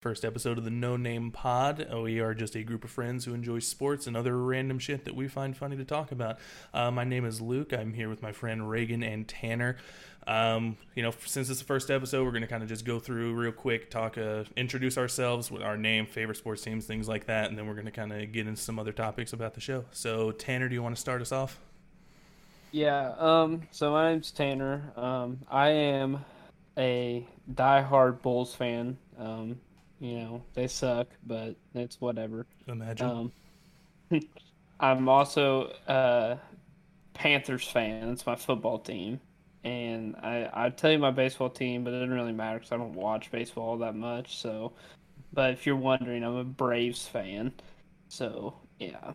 First episode of the No Name Pod. Uh, We are just a group of friends who enjoy sports and other random shit that we find funny to talk about. Uh, my name is Luke. I'm here with my friend Reagan and Tanner. Um, you know, since it's the first episode, we're going to kind of just go through real quick, talk, uh, introduce ourselves with our name, favorite sports teams, things like that, and then we're going to kind of get into some other topics about the show. So, Tanner, do you want to start us off? Yeah, um, so my name's Tanner. Um, I am a diehard Bulls fan. Um, you know, they suck, but it's whatever. Imagine. Um, I'm also a Panthers fan. It's my football team. And I, I'd tell you my baseball team, but it doesn't really matter because I don't watch baseball that much. So, but if you're wondering, I'm a Braves fan. So, yeah.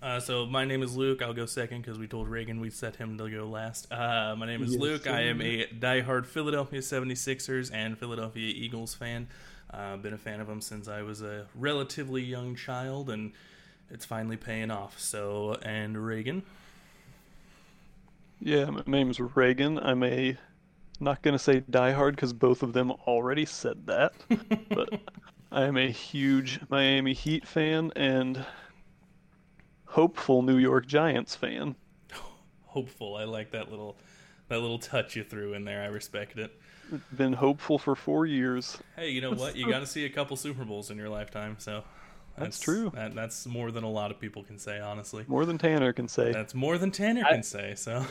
Uh, so my name is Luke. I'll go second because we told Reagan we'd set him to go last. Uh, my name is Yes, Luke. I am a diehard Philadelphia 76ers and Philadelphia Eagles fan. I've uh, been a fan of them since I was a relatively young child, and it's finally paying off. So, and Reagan. Yeah, my name's Reagan. I'm a not gonna say diehard because both of them already said that, but I am a huge Miami Heat fan and hopeful New York Giants fan. Hopeful. I like that little that little touch you threw in there. I respect it. Been hopeful for four years. Hey, you know what? You got to see a couple Super Bowls in your lifetime, so That's true. That, that's more than a lot of people can say, honestly. More than Tanner can say. That's more than Tanner I- can say. So.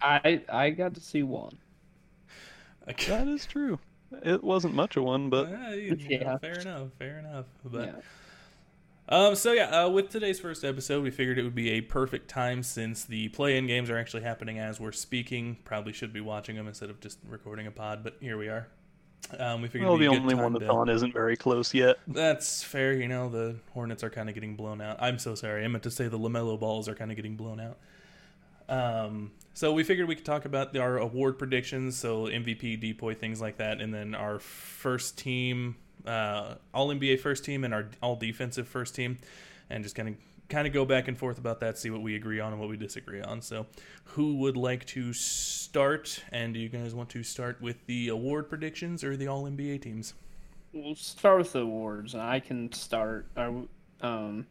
I, I got to see one. That is true. It wasn't much of one, but Uh, you know, Yeah. fair enough, fair enough. But Yeah. Um, so yeah, uh, with today's first episode, we figured it would be a perfect time since the play-in games are actually happening as we're speaking. Probably should be watching them instead of just recording a pod, but here we are. Um, we figured well, the only one that's on isn't very close yet. That's fair. You know, the Hornets are kind of getting blown out. I'm so sorry. I meant to say the Lamelo balls are kind of getting blown out. Um, so we figured we could talk about the, our award predictions, so MVP, depoy, things like that, and then our first team, uh, all NBA first team, and our all defensive first team, and just kind of kind of go back and forth about that, see what we agree on and what we disagree on. So, who would like to start? And do you guys want to start with the award predictions or the all NBA teams? We'll start with the awards, and I can start. Our, um,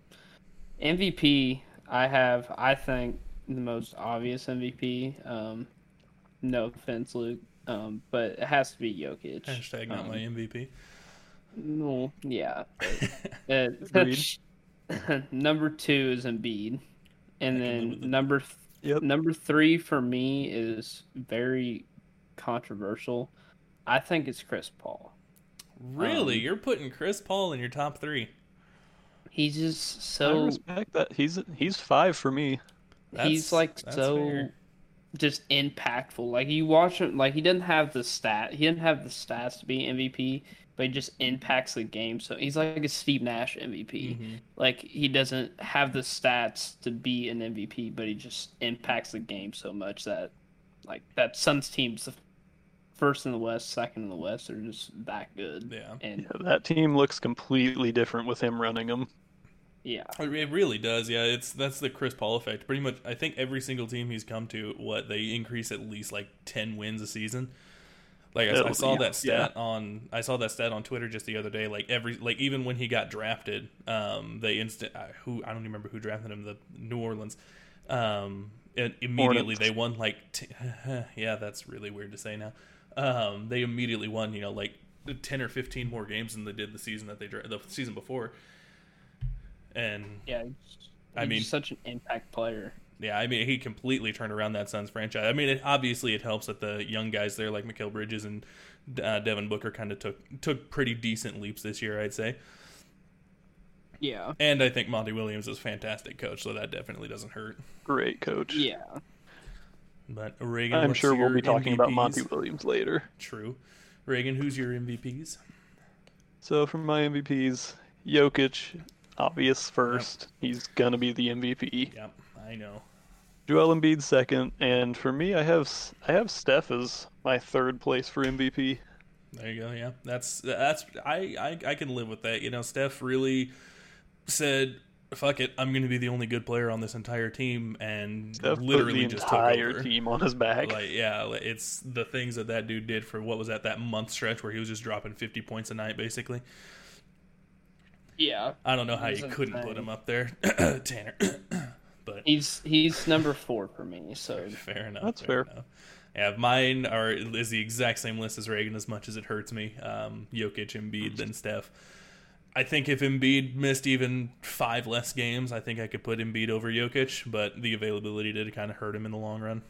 MVP, I have, I think, the most obvious MVP. Um, no offense, Luke, um, but it has to be Jokic. Hashtag not Um, my MVP. No, yeah. uh, number two is Embiid, and I then number th- Yep. number three for me is very controversial. I think it's Chris Paul. Really? Um, You're putting Chris Paul in your top three? He's just I so respect that. He's he's five for me. That's- he's like so fair. just impactful. Like you watch him, like he doesn't have the stat. He doesn't have the stats to be MVP, but he just impacts the game. So he's like a Steve Nash MVP. Mhm. Like he doesn't have the stats to be an MVP, but he just impacts the game so much that like that Suns team's the first in the West, second in the West. They're just that good. Yeah. And Yeah, that team looks completely different with him running them. yeah, It it really does. Yeah, it's that's the Chris Paul effect. Pretty much, I think every single team he's come to, what they increase at least like ten wins a season. Like I, I saw yeah, that stat on I saw that stat on Twitter just the other day. Like every like even when he got drafted, um, they instant uh, who I don't even remember who drafted him. The New Orleans, um, and immediately Hornets. they won like t- yeah, that's really weird to say now. Um, they immediately won. You know, like ten or fifteen more games than they did the season that they dra- the season before. And yeah. He's, I mean- such an impact player. Yeah, I mean, he completely turned around that Suns franchise. I mean, it, obviously, it helps that the young guys there, like Mikal Bridges and uh, Devin Booker, kind of took took pretty decent leaps this year, I'd say. Yeah. And I think Monty Williams is a fantastic coach, so that definitely doesn't hurt. Great coach. Yeah. But Reagan, I'm sure we'll be talking about Monty Williams later. True. Reagan, who's your MVPs? So for my MVPs, Jokic, obvious first. He's gonna be the MVP. Yep, I know. Joel Embiid second, and for me, I have I have Steph as my third place for MVP. There you go. Yeah, that's that's I I, I can live with that. You know, Steph really said fuck it, I'm going to be the only good player on this entire team, and Steph literally put the just entire took over. team on his back. Like, yeah, it's the things that that dude did for what was that that month stretch where he was just dropping 50 points a night, basically. Yeah, I don't know how you couldn't put him up there, Tanner. But he's he's number four for me. So fair enough. That's fair. enough. Yeah, mine are is the exact same list as Reagan. As much as it hurts me, um, Jokic, Embiid, then Steph. I think if Embiid missed even five less games, I think I could put Embiid over Jokic. But the availability did kind of hurt him in the long run,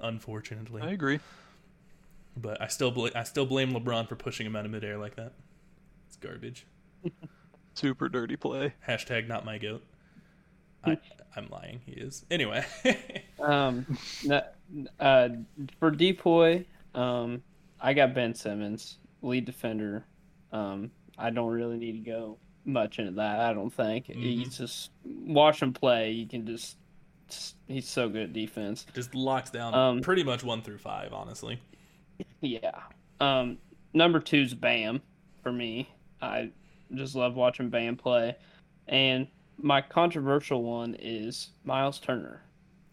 unfortunately. I agree. But I still bl- I still blame LeBron for pushing him out of midair like that. It's garbage. Super dirty play. Hashtag not my goat. I, I'm lying. He is. Anyway. um, uh, for Depoy, um, I got Ben Simmons, lead defender. Um, I don't really need to go much into that. I don't think Mhm. he's just watch him play. You can just he's so good at defense. Just locks down Um, pretty much one through five, honestly. Yeah. Um, number two's Bam for me. I just love watching Bam play. And my controversial one is Miles Turner.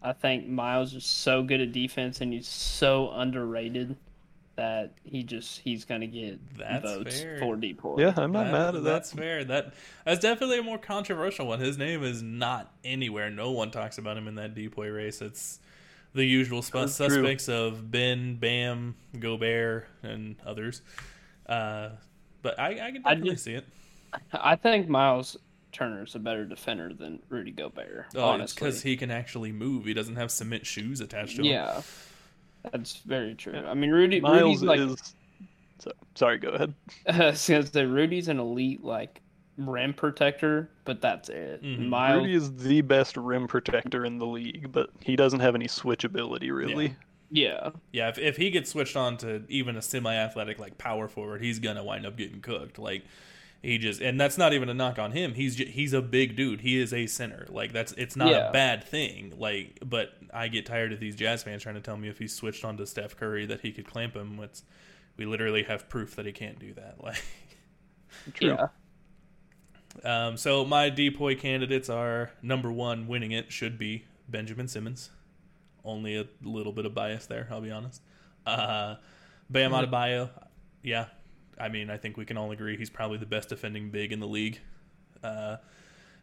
I think Miles is so good at defense and he's so underrated that he just he's gonna get That's votes fair. for Depoy. Yeah, I'm not mad at that. That's fair. That that's definitely a more controversial one. His name is not anywhere. No one talks about him in that Depoy race. It's the usual sp- That's true. suspects of Ben, Bam, Gobert, and others. Uh, but I, I can I definitely just- see it. I think Miles Turner's a better defender than Rudy Gobert. Oh, it's honestly. because he can actually move. He doesn't have cement shoes attached to him. yeah, that's very true. I mean, Rudy Miles Rudy's like is. So, sorry, go ahead. I was say Rudy's an elite like rim protector, but that's it. Mhm. Miles, Rudy is the best rim protector in the league, but he doesn't have any switchability really. yeah, Yeah, if, if he gets switched on to even a semi-athletic like power forward, he's gonna wind up getting cooked. Like he just, and that's not even a knock on him. He's ju- he's a big dude. He is a center. Like that's it's not Yeah. a bad thing. Like, but I get tired of these Jazz fans trying to tell me if he switched on to Steph Curry that he could clamp him. It's, we literally have proof that he can't do that. Like. True. yeah. Um, so my depoy candidates are number one, winning it should be Benjamin Simmons. Only a little bit of bias there, I'll be honest. Uh, Bam Adebayo, yeah. I mean, I think we can all agree he's probably the best defending big in the league. Uh,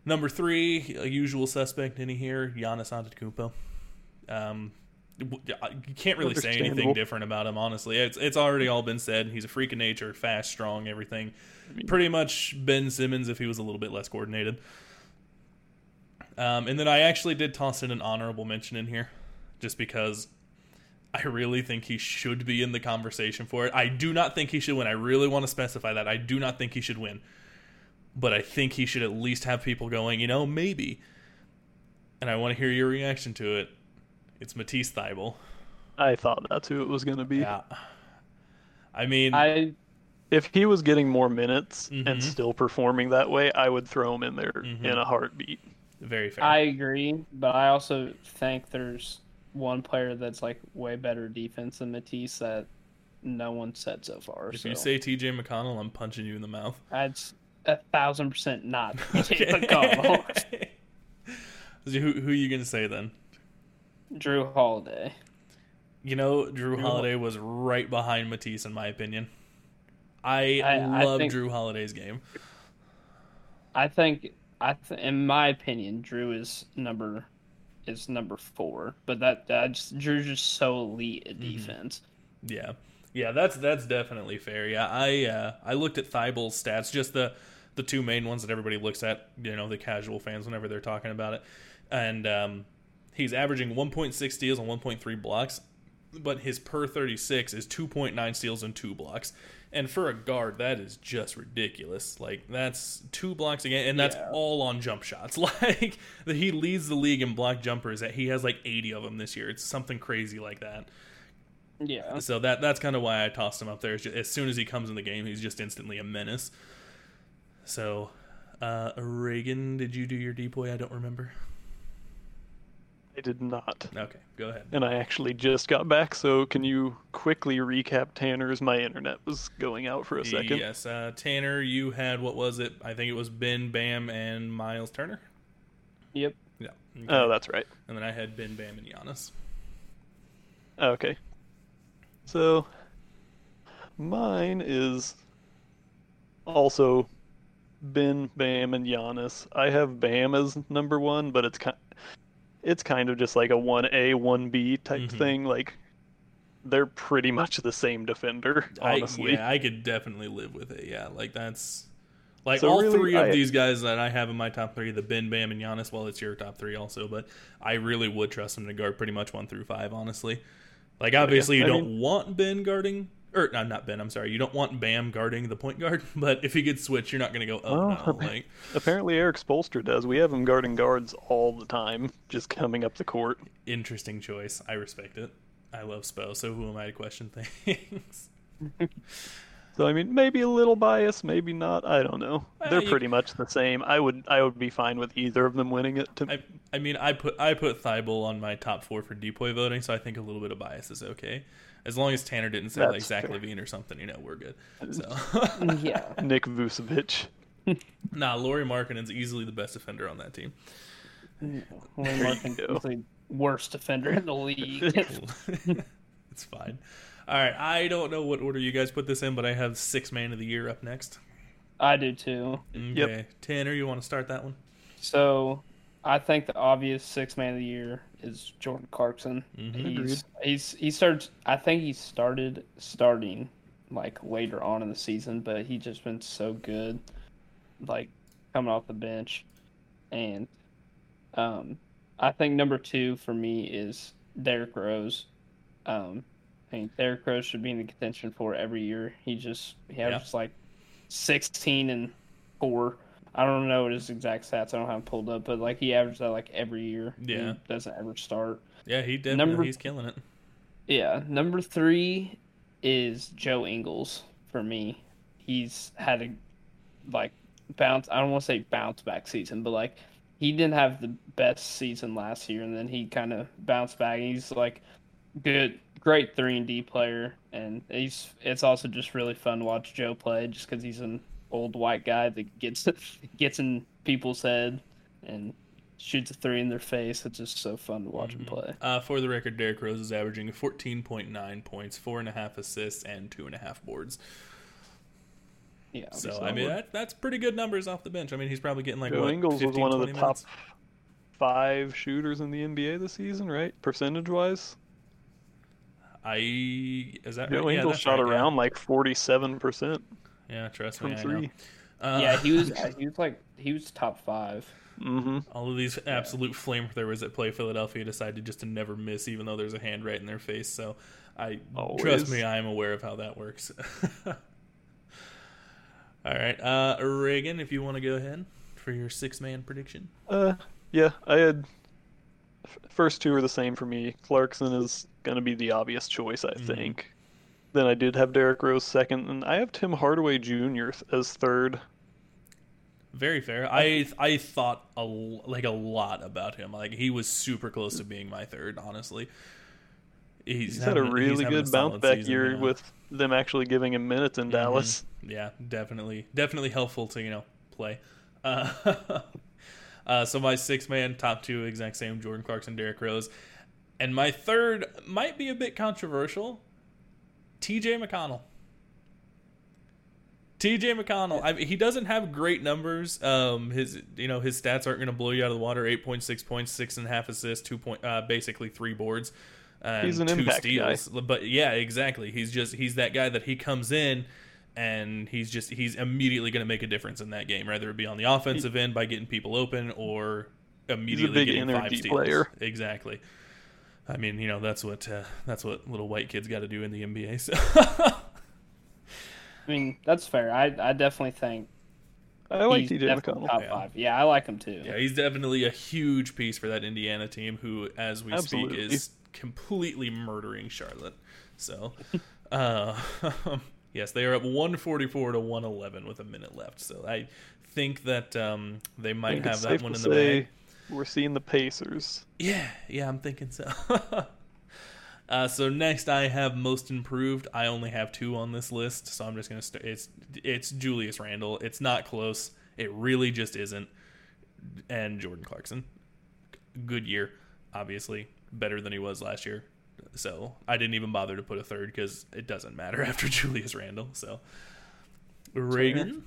number three, a usual suspect in here, Giannis Antetokounmpo. Um, you can't really say anything different about him, honestly. It's it's already all been said. He's a freak of nature, fast, strong, everything. Pretty much Ben Simmons if he was a little bit less coordinated. Um, and then I actually did toss in an honorable mention in here, just because I really think he should be in the conversation for it. I do not think he should win. I really want to specify that. I do not think he should win. But I think he should at least have people going, you know, maybe. And I want to hear your reaction to it. It's Matisse Thybulle. I thought that's who it was going to be. Yeah. I mean, I If he was getting more minutes Mhm. and still performing that way, I would throw him in there Mhm. in a heartbeat. very fair. I agree, but I also think there's one player that's like way better defense than Matisse that no one said so far. if so you say TJ McConnell, I'm punching you in the mouth. that's a thousand percent not TJ McConnell. who who are you gonna say then? Jrue Holiday. You know, Jrue Jrue Holiday was right behind Matisse in my opinion. I, I- I love think- Jrue Holiday's game. I think I th- in my opinion, Jrue is number is number four, but that that just Jrue's just so elite at Mhm. defense. Yeah, yeah, that's that's definitely fair. Yeah, I uh, I looked at Thybulle's stats, just the the two main ones that everybody looks at. You know, the casual fans whenever they're talking about it, and um, he's averaging 1.6 steals and 1.3 blocks, but his per 36 is 2.9 steals and two blocks. And for a guard, that is just ridiculous. Like that's two blocks again, and that's Yeah. all on jump shots. Like he leads the league in block jumpers. That he has like 80 of them this year. It's something crazy like that. Yeah, So that that's kind of why I tossed him up there. It's ju- As soon as he comes in the game, he's just instantly a menace. So, uh, Reagan, did you do your depoy? I don't remember. I did not. Okay, go ahead. And I actually just got back, so can you quickly recap Tanner's? My internet was going out for a second. Yes, uh, Tanner, you had what was it? I think it was Ben, Bam, and Miles Turner. Yep. Yeah. Okay. Oh, that's right. and then I had Ben, Bam, and Giannis. Okay. So mine is also Ben, Bam, and Giannis. I have Bam as number one, but it's kind it's kind of just like a one A, one B type Mhm. thing. Like they're pretty much the same defender, honestly. I, yeah, I could definitely live with it. Yeah, like that's like So all really, three of I- these guys that I have in my top three, the Ben, Bam, and Giannis. Well, it's your top three also, but I really would trust him to guard pretty much one through five. Honestly, like obviously you I don't mean- want Ben guarding. Or no, not Ben. I'm sorry. You don't want Bam guarding the point guard, but if he gets switched, you're not going to go, oh no. Like, Apparently Erik Spoelstra does. We have him guarding guards all the time, just coming up the court. interesting choice. I respect it. I love Spo, so who am I to question things? So I mean, maybe a little bias, maybe not. I don't know. Uh, They're you- pretty much the same. I would I would be fine with either of them winning it. To I, I mean, I put I put Thybulle on my top four for Depoy voting, so I think a little bit of bias is okay. As long as Tanner didn't say like That's Zach fair. LaVine or something, you know, we're good. So, Yeah. Nick Vucevic. nah, Lauri Markkanen's easily the best defender on that team. You Martin is the worst defender in the league. it's fine. All right, I don't know what order you guys put this in, but I have six man of the year up next. I do too. Okay, Tanner, you want to start that one? So I think the obvious six man of the year is Jordan Clarkson. Mhm. He's he's he starts I think he started starting like later on in the season, but he just been so good like coming off the bench. And um I think number two for me is Derrick Rose. Um I think Derrick Rose should be in the contention for every year. He just he Yeah. averages like sixteen and four. I don't know what his exact stats. I don't have them pulled up, but like he averages that like every year. Yeah. He doesn't ever start. Yeah, he definitely Number- he's killing it. Yeah. Number three is Joe Ingles for me. He's had a like bounce. I don't want to say bounce back season, but like he didn't have the best season last year, and then he kind of bounced back. He's like good, great three and D player, and he's. It's also just really fun to watch Joe play, just because he's an old white guy that gets gets in people's head and shoots a three in their face. It's just so fun to watch him play. Uh, for the record, Derrick Rose is averaging 14.9 points, four and a half assists, and two and a half boards. Yeah. So. I mean that that's pretty good numbers off the bench. I mean he's probably getting like Joe what, Ingles was 15, one of the 20 top minutes? five shooters in the NBA this season, right? Percentage wise. I is that Joe right? Ingles that's shot right, yeah. around like forty seven percent Yeah, trust from me, I know. three. Uh, yeah, he was. He was like he was top five. Mm-hmm. all of these absolute flamethrowers that play Philadelphia decided just to never miss, even though there's a hand right in their face. So I Always. trust me, I am aware of how that works. all right, uh, Reagan, if you want to go ahead for your six man prediction. Uh, yeah, I had f- first two are the same for me. Clarkson is gonna be the obvious choice, I Mhm. think. Then I did have Derrick Rose second, and I have Tim Hardaway Jr. as third. Very fair. I I thought a, like a lot about him. Like he was super close to being my third. Honestly, he's, He's had a really having a good bounce back season, year yeah. with them actually giving him minutes in Dallas. Yeah, definitely, definitely helpful to you know play. Uh, uh, so my six man top two exact same: Jordan Clarkson, Derrick Rose, and my third might be a bit controversial. T.J. McConnell. T.J. McConnell. I mean, he doesn't have great numbers. Um, his you know his stats aren't going to blow you out of the water. Eight point six points, six and a half assists, two point, uh, basically three boards. And He's an two impact steals. But yeah, exactly. He's just he's that guy that he comes in and he's just he's immediately going to make a difference in that game, whether it be on the offensive end by getting people open or immediately getting five steals. player. Exactly. I mean, you know, that's what uh, that's what little white kids got to do in the NBA. So I mean, that's fair. I I definitely think I like he's TJ McConnell. top Yeah. five. Yeah, I like him too. yeah, he's definitely a huge piece for that Indiana team, who, as we Absolutely. speak, is completely murdering Charlotte. So, uh, yes, they are up 144 to 111 with a minute left. So I think that um, they I might think have that one in the say bag. We're seeing the Pacers. Yeah, yeah, I'm thinking so. uh, so next, I have most improved. I only have two on this list, so I'm just gonna. St- it's it's Julius Randle. It's not close. It really just isn't. And Jordan Clarkson. good year, obviously better than he was last year. So I didn't even bother to put a third because it doesn't matter after Julius Randle. So Reagan,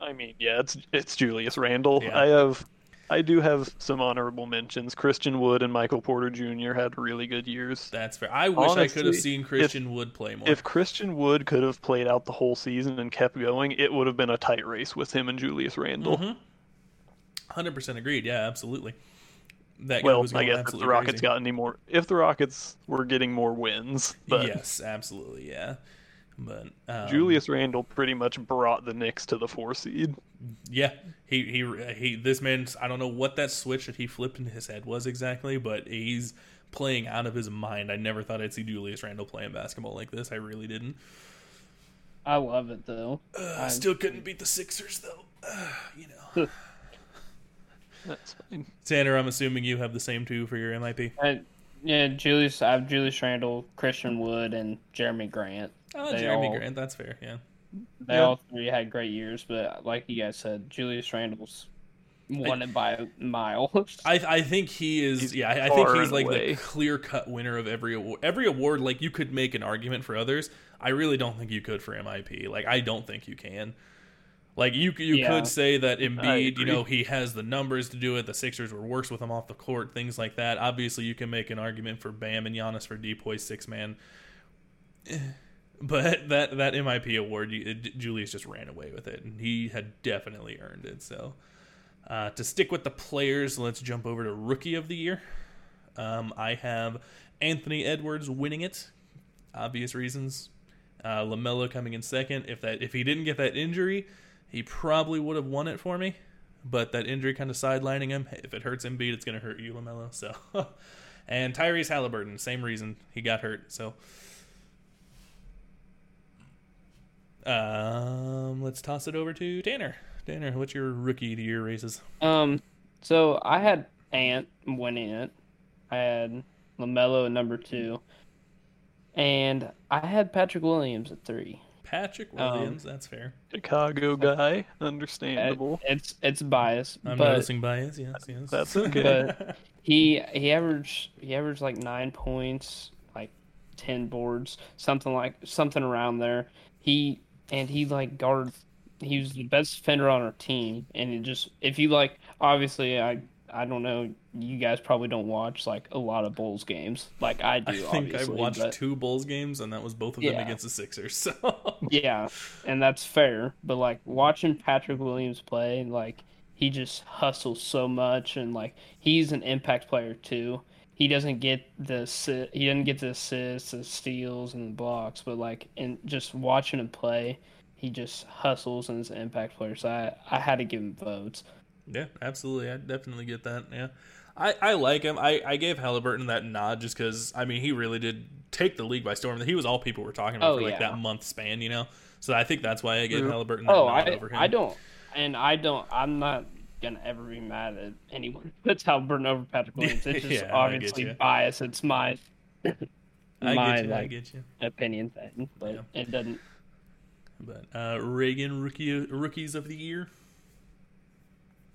I mean, yeah, it's it's Julius Randle. Yeah. I have, I do have some honorable mentions. Christian Wood and Michael Porter Jr. had really good years. that's fair. I wish I could have seen Christian Wood play more. If Christian Wood could have played out the whole season and kept going, it would have been a tight race with him and Julius Randle. Mhm. Hundred percent agreed. Yeah, absolutely. That Well, was I guess if the Rockets crazy. got any more, if the Rockets were getting more wins, but yes, absolutely, yeah. But um, Julius Randle pretty much brought the Knicks to the four seed. yeah, he he he. This man, I don't know what that switch that he flipped in his head was exactly, but he's playing out of his mind. I never thought I'd see Julius Randle playing basketball like this. I really didn't. I love it though. Uh, I'm- still couldn't beat the Sixers though. Uh, you know, That's fine. Tanner. I'm assuming you have the same two for your MIP. I, yeah, Julius. I have Julius Randle, Christian Wood, and Jerami Grant. Oh, They Jerami all- Grant. That's fair. Yeah. They Yeah. all three had great years, but like you guys said, Julius Randle's won it by a mile. I I think he is. He's yeah, I, I think he's like away. the clear cut winner of every award. Every award, like you could make an argument for others. I really don't think you could for MIP. Like I don't think you can. Like you you Yeah. could say that Embiid, you know, he has the numbers to do it. The Sixers were worse with him off the court, things like that. Obviously, you can make an argument for Bam and Giannis for Depoy's six man. But that that MIP award, it- Julius just ran away with it, and he had definitely earned it. So, uh, to stick with the players, let's jump over to Rookie of the Year. Um, I have Anthony Edwards winning it, obvious reasons. Uh, Lamelo coming in second. If that if he didn't get that injury, he probably would have won it for me. But that injury kind of sidelining him. If it hurts Embiid, it's going to hurt you, Lamelo. So, and Tyrese Halliburton, same reason he got hurt. So. Um, let's toss it over to Tanner. Tanner, what's your rookie of the year races? Um, so I had Ant winning it. I had Lamelo at number two, and I had Patrick Williams at three. Patrick Um, Williams, that's fair. Chicago guy, understandable. It's it's biased, I'm but noticing bias. Yes, yes. That's okay. but he he averaged he averaged like nine points, like ten boards, something like something around there. He and he like guarded. He was the best defender on our team, and it just if you like, obviously I I don't know. You guys probably don't watch like a lot of Bulls games, like I do. I think I've watched but- two Bulls games, and that was both of them Yeah. against the Sixers. So Yeah, and that's fair. But like watching Patrick Williams play, like he just hustles so much, and like he's an impact player too. He doesn't get the he doesn't get the assists, the steals, and the blocks, but like in just watching him play, he just hustles and is an impact player. So I I had to give him votes. yeah, absolutely, I definitely get that. Yeah, I, I like him. I, I gave Halliburton that nod just because I mean he really did take the league by storm. He was all people were talking about Oh, for like yeah. that month span, you know. So I think that's why I gave Halliburton that Oh, nod I over him. I don't, and I don't. I'm not gonna ever be mad at anyone that's Halliburton over Patrick Williams. It's just Yeah, obviously bias. It's my I my get you. I like get you. opinion thing, but Yeah. it doesn't. But uh, Reagan rookie rookies of the year.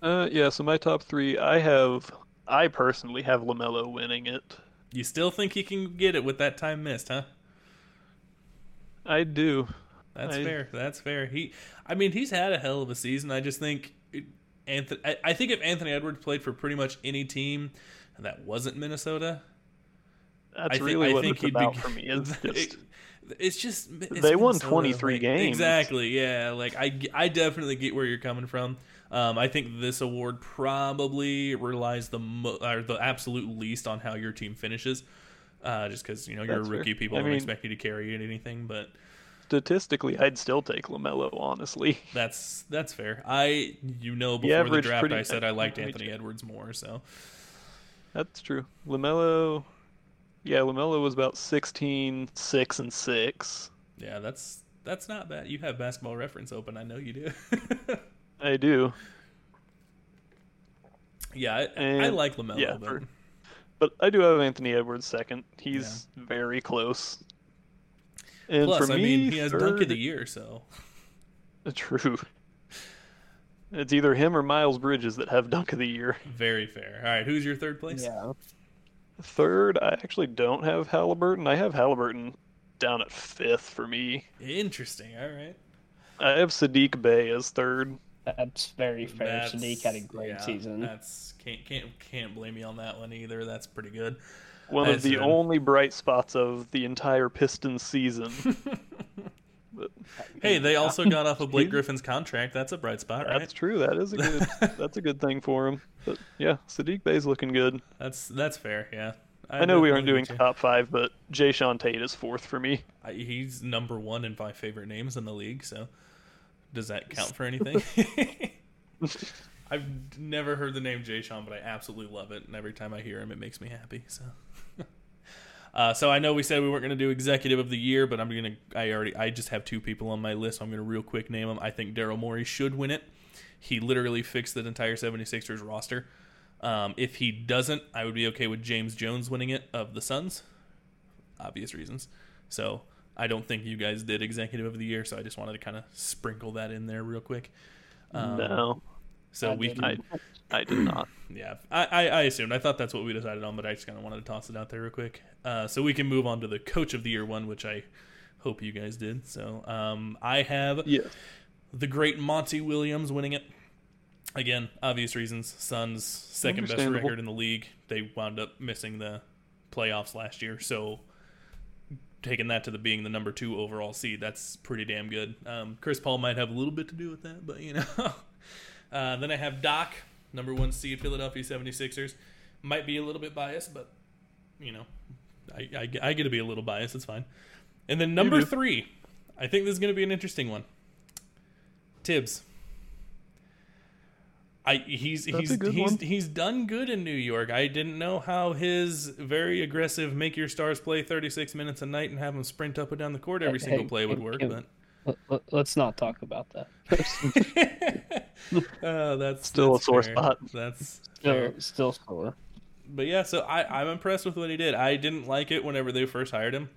Uh, yeah. So my top three, I have, I personally have Lamelo winning it. You still think he can get it with that time missed, huh? I do. That's I- fair. That's fair. He, I mean, he's had a hell of a season. I just think Anthony. I, I think if Anthony Edwards played for pretty much any team that wasn't Minnesota, That's I think, really I what think it's about be, for me. Is just it- it's just it's They won 23 like, games. Exactly. Yeah. Like I, I definitely get where you're coming from. Um, I think this award probably relies the mo- or the absolute least on how your team finishes. Uh, just because you know you're That's a fair. rookie, people I don't mean- expect you to carry anything. But statistically, I'd still take Lamelo. Honestly, That's that's fair. I you know before the averaged draft pretty- I said I liked Anthony. Edwards more. So that's true. Lamelo, yeah, Lamelo was about 16, 6, and six. yeah, that's that's not bad. You have Basketball Reference open. I know you do. I do. yeah, I, I like Lamelo, yeah, but for- But I do have Anthony Edwards second. He's very close. And plus for I me, mean he has third, Dunk of the Year, so True. It's either him or Miles Bridges that have dunk of the year. Very fair. All right, who's your third place? Yeah. Third, I actually don't have Halliburton. I have Halliburton down at fifth for me. Interesting. All right. I have Saddiq Bey as third. That's very fair. That's- Saddiq had a great yeah, season. That's can't can't can't blame you on that one either. That's pretty good. One of the good. only bright spots of the entire Pistons season. But Hey, they also got off of Blake Griffin's contract. That's a bright spot, right? that's true. That is a good. that's a good thing for him. But yeah, Saddiq Bey's looking good. That's that's fair. Yeah. I, know we aren't doing top five, but Jae'Sean Tate is fourth for me. I, he's number one in my favorite names in the league. So, does that count for anything? I've never heard the name Jay Sean, but I absolutely love it, and every time I hear him, it makes me happy. So, uh, so I know we said we weren't going to do executive of the year, but I'm gonna. I already. I just have two people on my list. So I'm gonna real quick name them. I think Daryl Morey should win it. He literally fixed the entire 76ers roster. Um, if he doesn't, I would be okay with James Jones winning it of the Suns. Obvious reasons. So I don't think you guys did executive of the year, so I just wanted to kind of sprinkle that in there real quick. Um, no, So I we didn't. can, I, I did not. yeah, I, I, I assumed. I thought that's what we decided on, but I just kind of wanted to toss it out there real quick. Uh, so we can move on to the coach of the year one, which I hope you guys did. So um, I have Yes. the great Monty Williams winning it. Again, obvious reasons. Suns second best record in the league. They wound up missing the playoffs last year, so taking that to the being the number two overall seed, that's pretty damn good. Um, Chris Paul might have a little bit to do with that, but you know. uh, then I have Doc, number one seed, Philadelphia 76ers. Might be a little bit biased, but you know, I, I, I get to be a little biased. It's fine. And then number three, I think this is going to be an interesting one. Thibs. I he's That's he's he's one. he's done good in New York. I didn't know how his very aggressive make your stars play 36 minutes a night and have them sprint up and down the court every Hey, single hey, play would work, hey, but Let- let- Let's not talk about that. uh, that's Still a sore fair. spot. That's Still, still sore. but yeah, so I, I'm impressed with what he did. I didn't like it whenever they first hired him.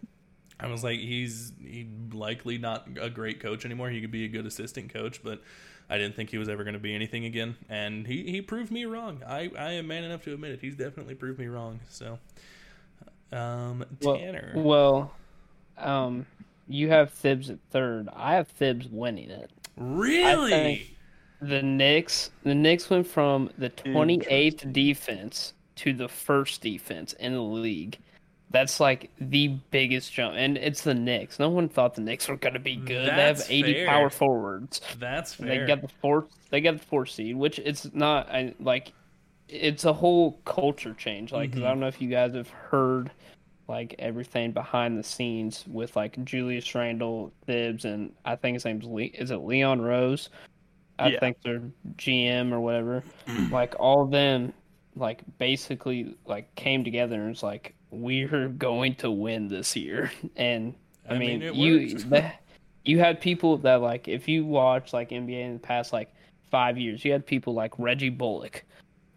I was like, he's he likely not a great coach anymore. He could be a good assistant coach, but I didn't think he was ever going to be anything again. And he, he proved me wrong. I, I am man enough to admit it. He's definitely proved me wrong. So, um, Well, Tanner, well, um, you have Thibs at third. I have Thibs winning it. really? The Knicks, the Knicks went from the 28th defense to the first defense in the league. That's like the biggest jump, and it's the Knicks. No one thought the Knicks were going to be good. That's they have 80 fair. power forwards. That's fair. They got the fourth. They got the fourth seed, which it's not I, like it's a whole culture change. Like 'cause I mm-hmm. don't know if you guys have heard like everything behind the scenes with like Julius Randle, Thibs, and I think his name's Le- is it Leon Rose? I Yeah. think they're GM or whatever. like all of them, like basically like came together and it's like we're going to win this year. And I, I mean, mean, you you had people that like if you watch like NBA in the past like five years, you had people like Reggie Bullock.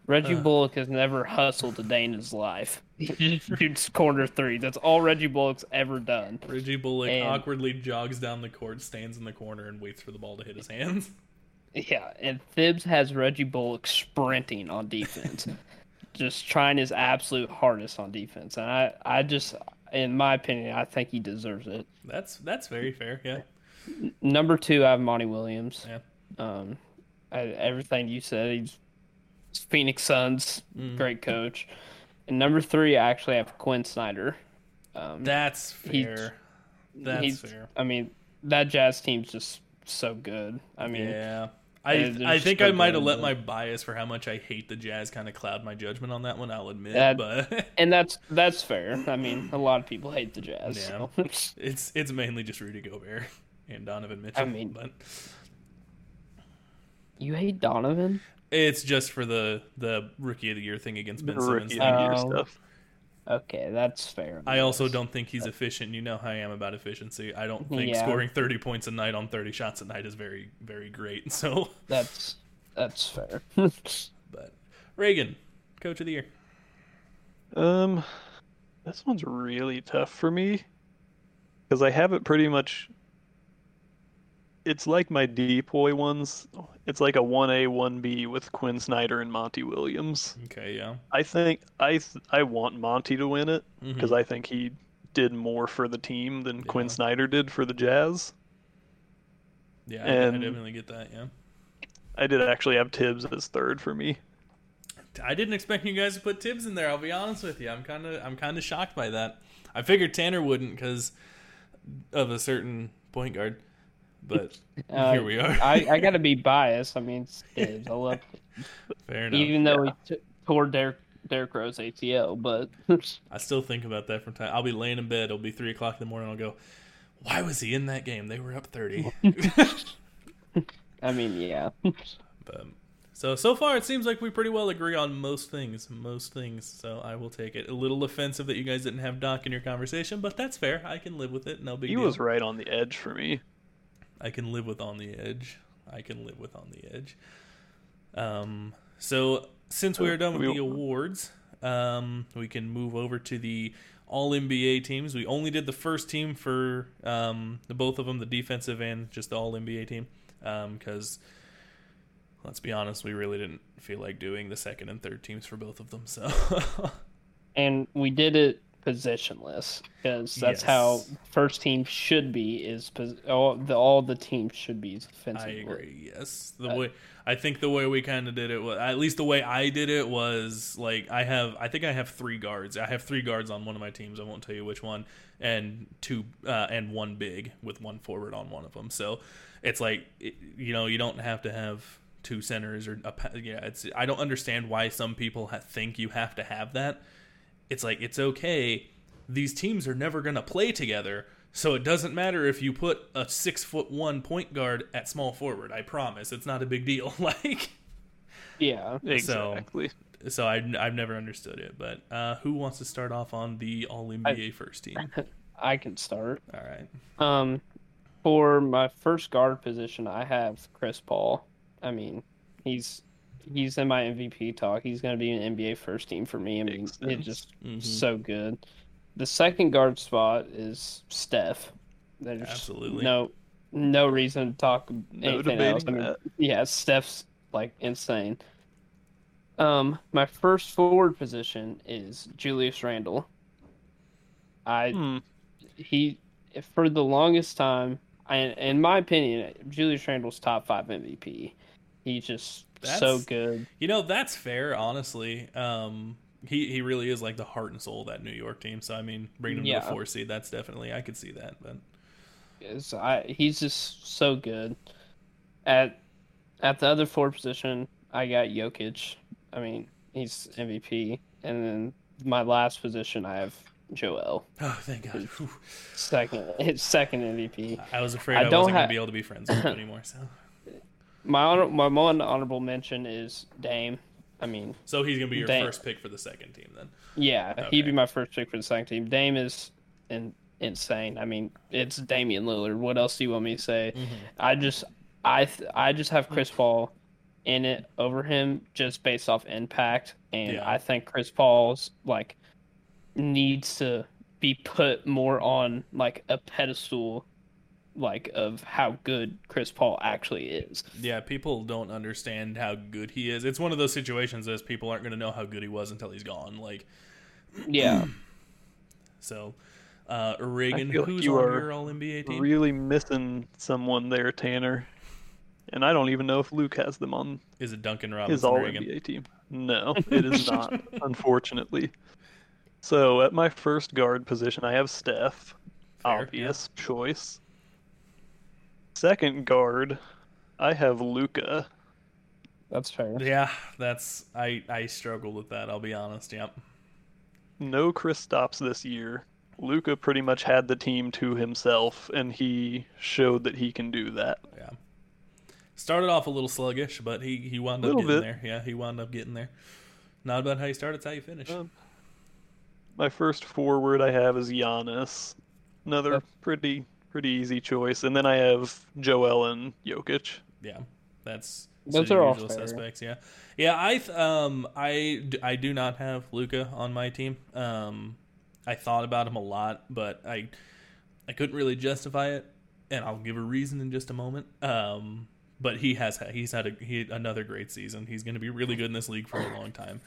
Reggie Ugh. Bullock has never hustled a day in his life. He just shoots corner three. That's all Reggie Bullock's ever done. Reggie Bullock And- awkwardly jogs down the court, stands in the corner, and waits for the ball to hit his hands. Yeah, and Thibs has Reggie Bullock sprinting on defense, just trying his absolute hardest on defense. And I, I just, in my opinion, I think he deserves it. That's that's very fair. Yeah. Number two, I have Monty Williams. Yeah. Um, I, everything you said, he's Phoenix Suns, Mm. great coach. And number three, I actually have Quin Snyder. Um, That's fair. That's he's- fair. I mean, that Jazz team's just so good. I mean, Yeah. I, I think I might have let my bias for how much I hate the Jazz kind of cloud my judgment on that one. I'll admit, That- but and that's that's fair. I mean, a lot of people hate the Jazz. Yeah. so. it's it's mainly just Rudy Gobert and Donovan Mitchell. I mean- but You hate Donovan? It's just for the the rookie of the year thing against Ben Simmons. Rookie of the year Oh. stuff. Okay, that's fair. I also don't think he's efficient. You know how I am about efficiency. I don't think Yeah. scoring 30 points a night on 30 shots a night is very, very great. So, That's that's fair. but Reagan, coach of the year. Um, this one's really tough for me because I have it pretty much it's like my depoy ones. It's like a one A one B with Quin Snyder and Monty Williams. Okay, yeah. I think I th- I want Monty to win it Mhm. because I think he did more for the team than Quin Snyder did for the Jazz. Yeah, I, I and- definitely get that. Yeah, I did actually have Thibs as third for me. I didn't expect you guys to put Thibs in there. I'll be honest with you. I'm kind of I'm kind of shocked by that. I figured Tanner wouldn't because of a certain point guard, but Uh, here we are. I, I got to be biased. I mean, Stibbs. I love, Fair enough. even though he t- tore Derrick Derrick Rose ACL, but I still think about that from time. I'll be laying in bed. It'll be three o'clock in the morning. I'll go, why was he in that game? They were up thirty. I mean, yeah. But so so far, it seems like we pretty well agree on most things. Most things. So I will take it. A little offensive that you guys didn't have Doc in your conversation, but that's fair. I can live with it. No big He deal. was right on the edge for me. I can live with on the edge. I can live with on the edge. Um. So since we are done with the awards, um, we can move over to the All NBA teams. We only did the first team for um the both of them, the defensive and just the All NBA team, um, because. Let's be honest, we really didn't feel like doing the second and third teams for both of them. So, and we did it positionless because that's how first team should be. Is pos- all the all the teams should be defensive. I agree. Yes, the Uh, way I think the way we kind of did it was at least the way I did it was like I have I think I have three guards. I have three guards on one of my teams. I won't tell you which one, and two uh, and one big with one forward on one of them. So it's like you know you don't have to have two centers or a, yeah. It's I don't understand why some people ha- think you have to have that. It's like it's okay. These teams are never gonna play together. So it doesn't matter if you put a six foot one point guard at small forward. I promise, it's not a big deal. like, Yeah. Exactly. so I, I've never understood it. But uh, who wants to start off on the All NBA first team? I can start. All right. Um, for my first guard position, I have Chris Paul. I mean, he's he's in my MVP talk. He's going to be an NBA first team for me. I mean, Makes it's sense. just Mhm. so good. The second guard spot is Steph. There's Absolutely. no no reason to talk No anything debating else. I mean, that. yeah, Steph's like insane. Um, my first forward position is Julius Randle. I Hmm. he for the longest time, I, in my opinion, Julius Randle's top five MVP. He just so good. You know that's fair, honestly. Um, he he really is like the heart and soul of that New York team. So I mean, bringing him Yeah. to the four seed, that's definitely I could see that. But I he's just so good. At at the other four position, I got Jokic. I mean, he's MVP, and then my last position, I have Joel. oh, thank God. Second, his second MVP. I was afraid I I, wasn't gonna be able to be friends with him anymore. So My honor, my one honorable mention is Dame. I mean, so he's gonna be your Dang. first pick for the second team then. Yeah, Okay. he'd be my first pick for the second team. Dame is in, insane. I mean, it's Damian Lillard. What else do you want me to say? Mm-hmm. I just, I, th- I just have Chris Paul in it over him just based off impact, and Yeah. I think Chris Paul's like needs to be put more on like a pedestal, like of how good Chris Paul actually is. Yeah, people don't understand how good he is. It's one of those situations as people aren't going to know how good he was until he's gone. Like Yeah, so, uh, Reagan, feel like who's you on are your All NBA team? Really missing someone there, Tanner. And I don't even know if Luke has them on Is it Duncan his Robinson All Reagan? NBA team. No, it is not, unfortunately. So at my first guard position, I have Steph. Fair, obvious choice. Second guard, I have Luka. that's fair. Yeah, that's I I struggled with that. I'll be honest. Yep. No Kristaps this year. Luka pretty much had the team to himself, and he showed that he can do that. Yeah. Started off a little sluggish, but he he wound up getting bit. there. Yeah, he wound up getting there. Not about how you start; it's how you finish. Um, My first forward I have is Giannis. Another Yep. pretty pretty easy choice, and then I have Joel and Jokic. Yeah, that's Those the are all usual fair. suspects. Yeah, yeah. I th- um I d- I do not have Luka on my team. Um, I thought about him a lot, but I I couldn't really justify it. and I'll give a reason in just a moment. Um, but he has he's had a, he, another great season. He's going to be really good in this league for a long time,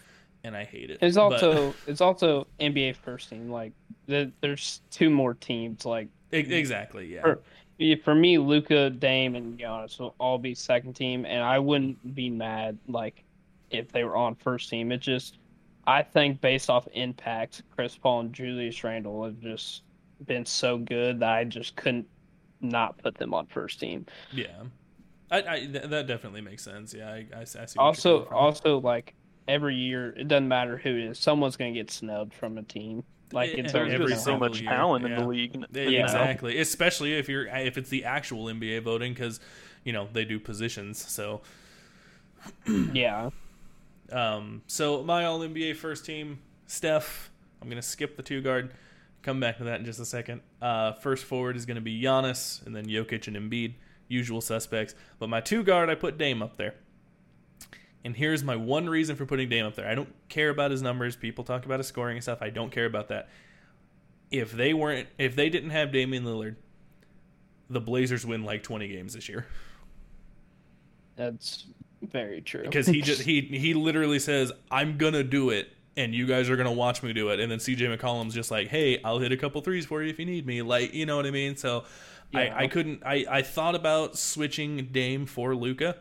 and I hate it. It's But- also it's also NBA first team. Like the, there's two more teams. Like exactly yeah. For- for me, Luka, Dame, and Giannis will all be second team, and I wouldn't be mad like if they were on first team. It just I think based off impact, Chris Paul and Julius Randle have just been so good that I just couldn't not put them on first team. Yeah, I, I th- that definitely makes sense. Yeah, I, I, I see. Also, also like every year, it doesn't matter who it is, someone's gonna get snubbed from a team. Like it's There's every just so much year, talent in the league. n- Yeah, now. exactly. Especially if you're if it's the actual NBA voting because you know they do positions. So yeah. um, so my All NBA first team, Steph. I'm gonna skip the two guard. Come back to that in just a second. Uh, first forward is gonna be Giannis, and then Jokic and Embiid, usual suspects. But my two guard, I put Dame up there. And here's my one reason for putting Dame up there. I don't care about his numbers. People talk about his scoring and stuff. I don't care about that. If they weren't, if they didn't have Damian Lillard, the Blazers win like 20 games this year That's very true. because he just he he literally says, "I'm gonna do it." And you guys are gonna watch me do it, and then CJ McCollum's just like, "Hey, I'll hit a couple threes for you if you need me." Like, you know what I mean? So, Yeah. I, I couldn't. I, I thought about switching Dame for Luka,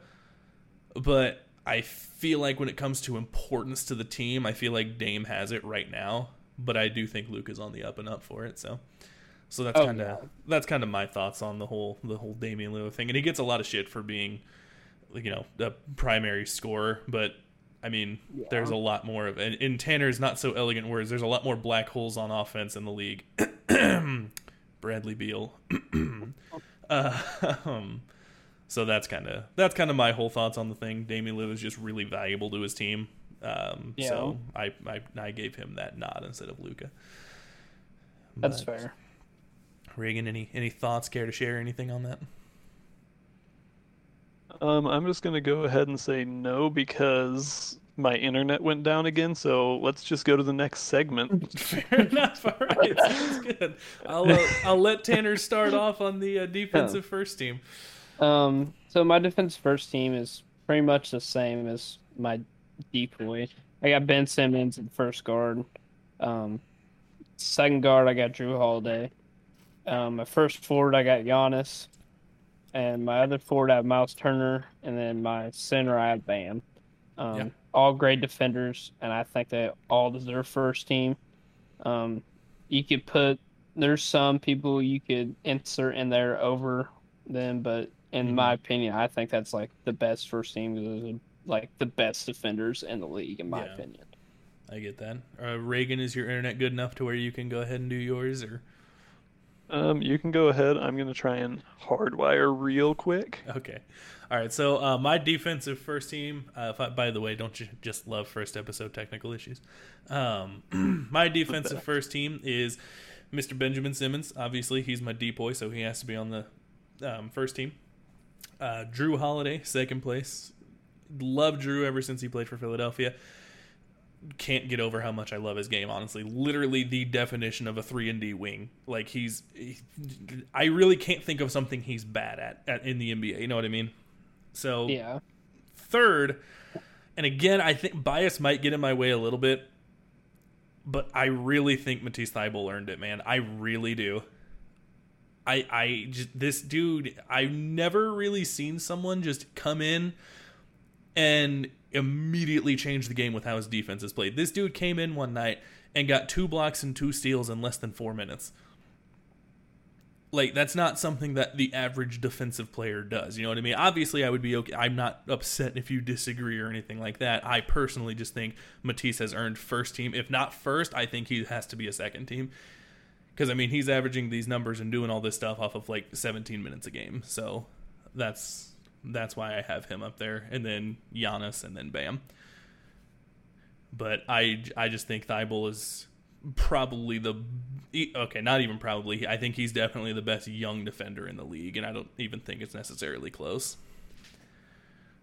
but I feel like when it comes to importance to the team, I feel like Dame has it right now. But I do think Luka is on the up and up for it. So, so that's Oh, kind of yeah. that's kind of my thoughts on the whole the whole Damian Lillard thing. And he gets a lot of shit for being, you know, a primary scorer. But I mean, Yeah. there's a lot more of and in Tanner's not so elegant words. There's a lot more black holes on offense in the league. Bradley Beal. uh, um, so that's kind of that's kind of my whole thoughts on the thing. Damian Lillard is just really valuable to his team. Um, Yeah. So I, I I gave him that nod instead of Luka. That's fair. Reagan, any any thoughts? Care to share anything on that? Um, I'm just gonna go ahead and say no because my internet went down again. So let's just go to the next segment. Fair enough. All right, sounds good. I'll uh, I'll let Tanner start off on the uh, defensive first team. Um, so my defense first team is pretty much the same as my DPOY. I got Ben Simmons in first guard. Um, second guard, I got Jrue Holiday. Um, my first forward, I got Giannis. And my other forward, I have Miles Turner. And then my center, I have Bam. Um, Yeah. All great defenders, and I think they all deserve first team. Um, you could put, there's some people you could insert in there over them, but in Mhm. my opinion, I think that's like the best first team. Like the best defenders in the league, in my Yeah. opinion. I get that. Uh, Reagan, is your internet good enough to where you can go ahead and do yours, or Um, you can go ahead. I'm gonna try and hardwire real quick. okay? All right. So uh, my defensive first team. Uh, if I, by the way, don't you just love first episode technical issues? Um, my defensive first team is Mr. Benjamin Simmons. Obviously, he's my DPOY, so he has to be on the um, first team. Uh, Jrue Holiday, second place. Love Jrue ever since he played for Philadelphia. Can't get over how much I love his game. Honestly, literally the definition of a three and D wing. Like he's, he, I really can't think of something he's bad at, at in the NBA. You know what I mean? So Yeah. third, and again, I think bias might get in my way a little bit, but I really think Matisse Thybulle earned it, man. I really do. I I just, this dude, I've never really seen someone just come in and immediately change the game with how his defense is played. This dude came in one night and got two blocks and two steals in less than 4 minutes like that's not something that the average defensive player does. You know what I mean? Obviously, I would be okay. I'm not upset if you disagree or anything like that. I personally just think Matisse has earned first team. If not first, I think he has to be a second team. Because I mean, he's averaging these numbers and doing all this stuff off of like 17 minutes a game. So that's that's why I have him up there, and then Giannis, and then Bam. But I I just think Thybulle is probably the okay, not even probably. I think he's definitely the best young defender in the league, and I don't even think it's necessarily close.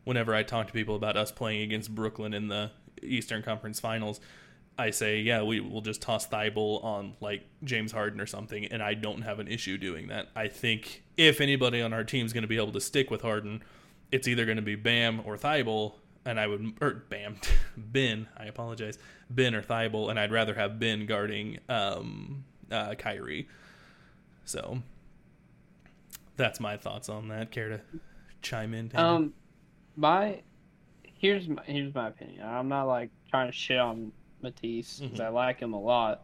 Whenever I talk to people about us playing against Brooklyn in the Eastern Conference Finals, I say, yeah, we will just toss Thybulle on like James Harden or something, and I don't have an issue doing that. I think if anybody on our team is going to be able to stick with Harden, it's either going to be Bam or Thybulle, and I would or Bam, Ben. I apologize, Ben or Thybulle, and I'd rather have Ben guarding um, uh, Kyrie. So that's my thoughts on that. Care to chime in? Um, my here's my here's my opinion. I'm not like trying to shit on Matisse because Mhm. I like him a lot,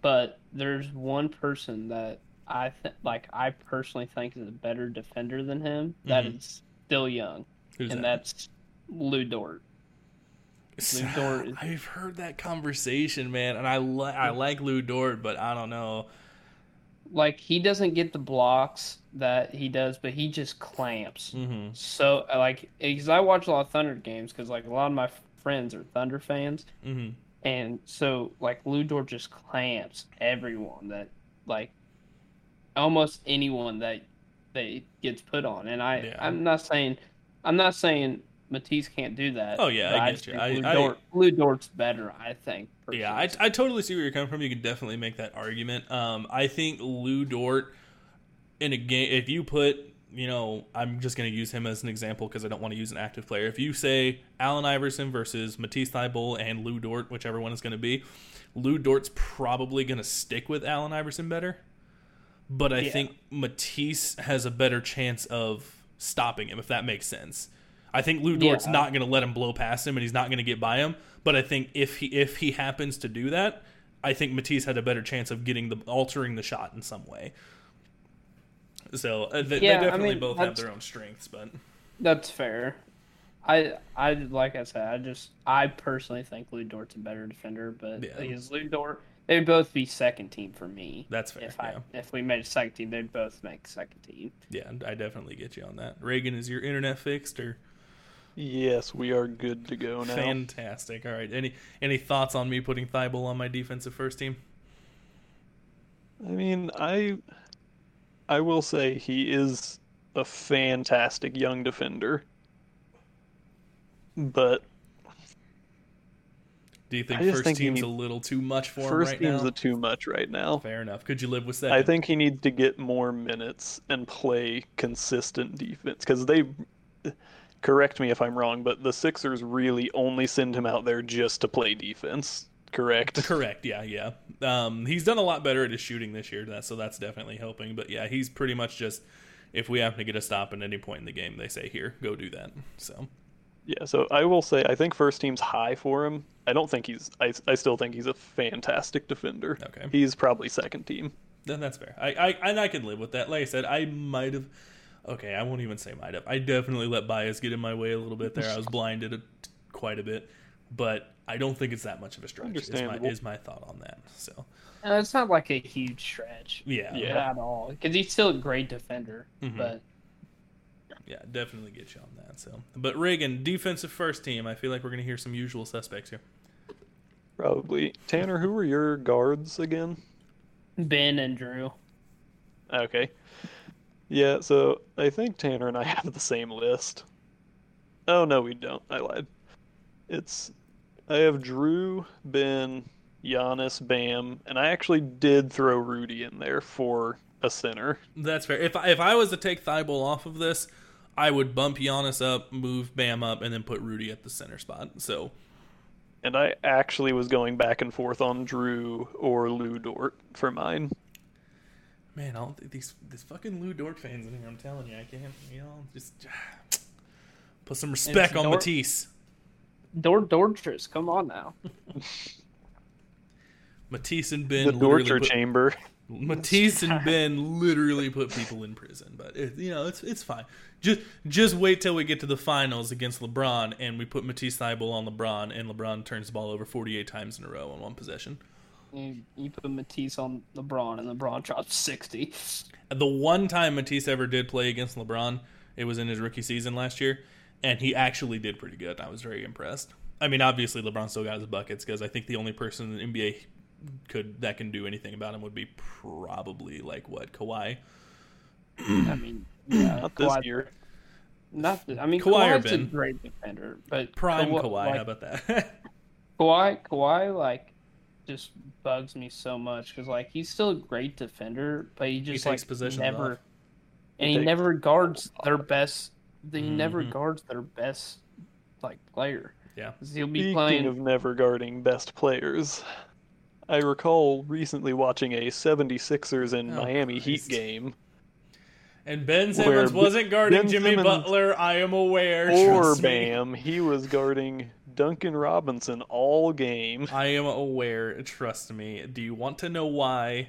but there's one person that I th- like. I personally think is a better defender than him. That Mhm. is still young, Who's and that? that's Lu Dort. Lu Dort is- I've heard that conversation, man, and I li- I like Lu Dort, but I don't know. Like he doesn't get the blocks that he does, but he just clamps. Mm-hmm. So like, because I watch a lot of Thunder games, because like a lot of my friends are Thunder fans. Mm-hmm. And so, like, Lu Dort just clamps everyone that, like, almost anyone that that gets put on. And I, Yeah. I'm not saying, I'm not saying Matisse can't do that. Oh, yeah, I get just you. think I- Lu, I- Dort's better, I think. Yeah, I. I totally see where you're coming from. You can definitely make that argument. Um, I think Lu Dort in a game, if you put, you know, I'm just going to use him as an example because I don't want to use an active player. If you say Allen Iverson versus Matisse Thybulle and Lu Dort, whichever one is going to be, Lu Dort's probably going to stick with Allen Iverson better. But I Yeah. think Matisse has a better chance of stopping him, if that makes sense. I think Lu Dort's Yeah. not going to let him blow past him, and he's not going to get by him. But I think if he if he happens to do that, I think Matisse had a better chance of getting the altering the shot in some way. So uh, they, Yeah, they definitely mean, both have their own strengths, but That's fair. I, I like I said, I just, I personally think Lu Dort's a better defender, but Yeah. because Lu Dort, they'd both be second team for me. that's fair. If yeah. I, if we made a second team, they'd both make second team. yeah, I definitely get you on that. Reagan, is your internet fixed or Yes, we are good to go now. fantastic? All right, any any thoughts on me putting Thybulle on my defensive first team? I mean, I I will say he is a fantastic young defender. But Do you think first think team's need- a little too much for first him right team's now? a too much right now. Fair enough. Could you live with that? I think he needs to get more minutes and play consistent defense because they. Correct me if I'm wrong, but the Sixers really only send him out there just to play defense. Correct. Correct. Yeah, yeah. Um, he's done a lot better at his shooting this year, that, so that's definitely helping. But yeah, he's pretty much just if we happen to get a stop at any point in the game, they say here, go do that. So Yeah, so I will say I think first team's high for him. I don't think he's. I, I still think he's a fantastic defender. Okay. He's probably second team. then that's fair. I, I and I can live with that. Like I said, I might have. Okay, I won't even say might have. I definitely let bias get in my way a little bit there. I was blinded a, quite a bit, but I don't think it's that much of a stretch. Is my, is my thought on that. So And it's not like a huge stretch yeah, Yeah. at all because he's still a great defender. Mhm. But Yeah, definitely get you on that. So, but Reagan, defensive first team. I feel like we're gonna hear some usual suspects here. Probably. Tanner, who were your guards again? Ben and Jrue, Okay. Yeah, so I think Tanner and I have the same list. Oh no, we don't. I lied. It's I have Jrue, Ben, Giannis, Bam, and I actually did throw Rudy in there for a center. That's fair. If I, if I was to take Thybulle off of this, I would bump Giannis up, move Bam up, and then put Rudy at the center spot. So And I actually was going back and forth on Jrue or Lu Dort for mine. man, all these these fucking Lu Dort fans in here. I'm telling you, I can't. You know, just put some respect on Dort- Matisse. Dort Dortress, come on now. Matisse and Ben. the literally torture put- chamber. Matisse and Ben literally put people in prison, but it, you know it's it's fine. Just just wait till we get to the finals against LeBron, and we put Matisse Thybulle on LeBron, and LeBron turns the ball over 48 times in a row in one possession. You, you put Matisse on LeBron, and LeBron drops sixty. The one time Matisse ever did play against LeBron, it was in his rookie season last year, and he actually did pretty good. I was very impressed. I mean, obviously LeBron still got his buckets because I think the only person in the NBA could that can do anything about him would be probably like what Kawhi. I mean, yeah, Not this Kawhi- year. Not. th- I mean, Kawhi or Kawhi's a Ben? great defender, but Prime Kawhi, Kawhi, like, how about that? Kawhi, Kawhi, like just bugs me so much because like he's still a great defender, but he just takes like possessions never, off. and He he never guards their best. He never Mhm. guards their best like player. Yeah. He'll be Speaking playing. of never guarding best players, I recall recently watching a 76ers and Oh, Miami Heat game, And Ben Simmons wasn't guarding Ben Jimmy Simmons- Butler. I am aware. or trust me. Bam, he was guarding Duncan Robinson all game. I am aware. Trust me. Do you want to know why?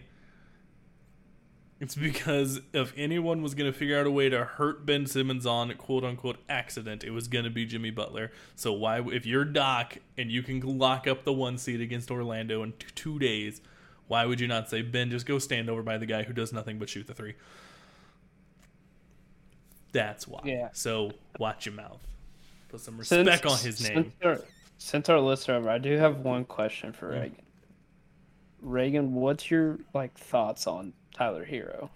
It's because if anyone was going to figure out a way to hurt Ben Simmons on quote unquote accident, it was going to be Jimmy Butler. So why, if you're Doc and you can lock up the one seed against Orlando in t- two days, why would you not say Ben? Just go stand over by the guy who does nothing but shoot the three. That's why. Yeah. So watch your mouth. Put some Since- respect on his name. Since our, since our lists are over, I do have one question for Yeah. Reagan. Reagan, what's your like thoughts on Tyler Herro?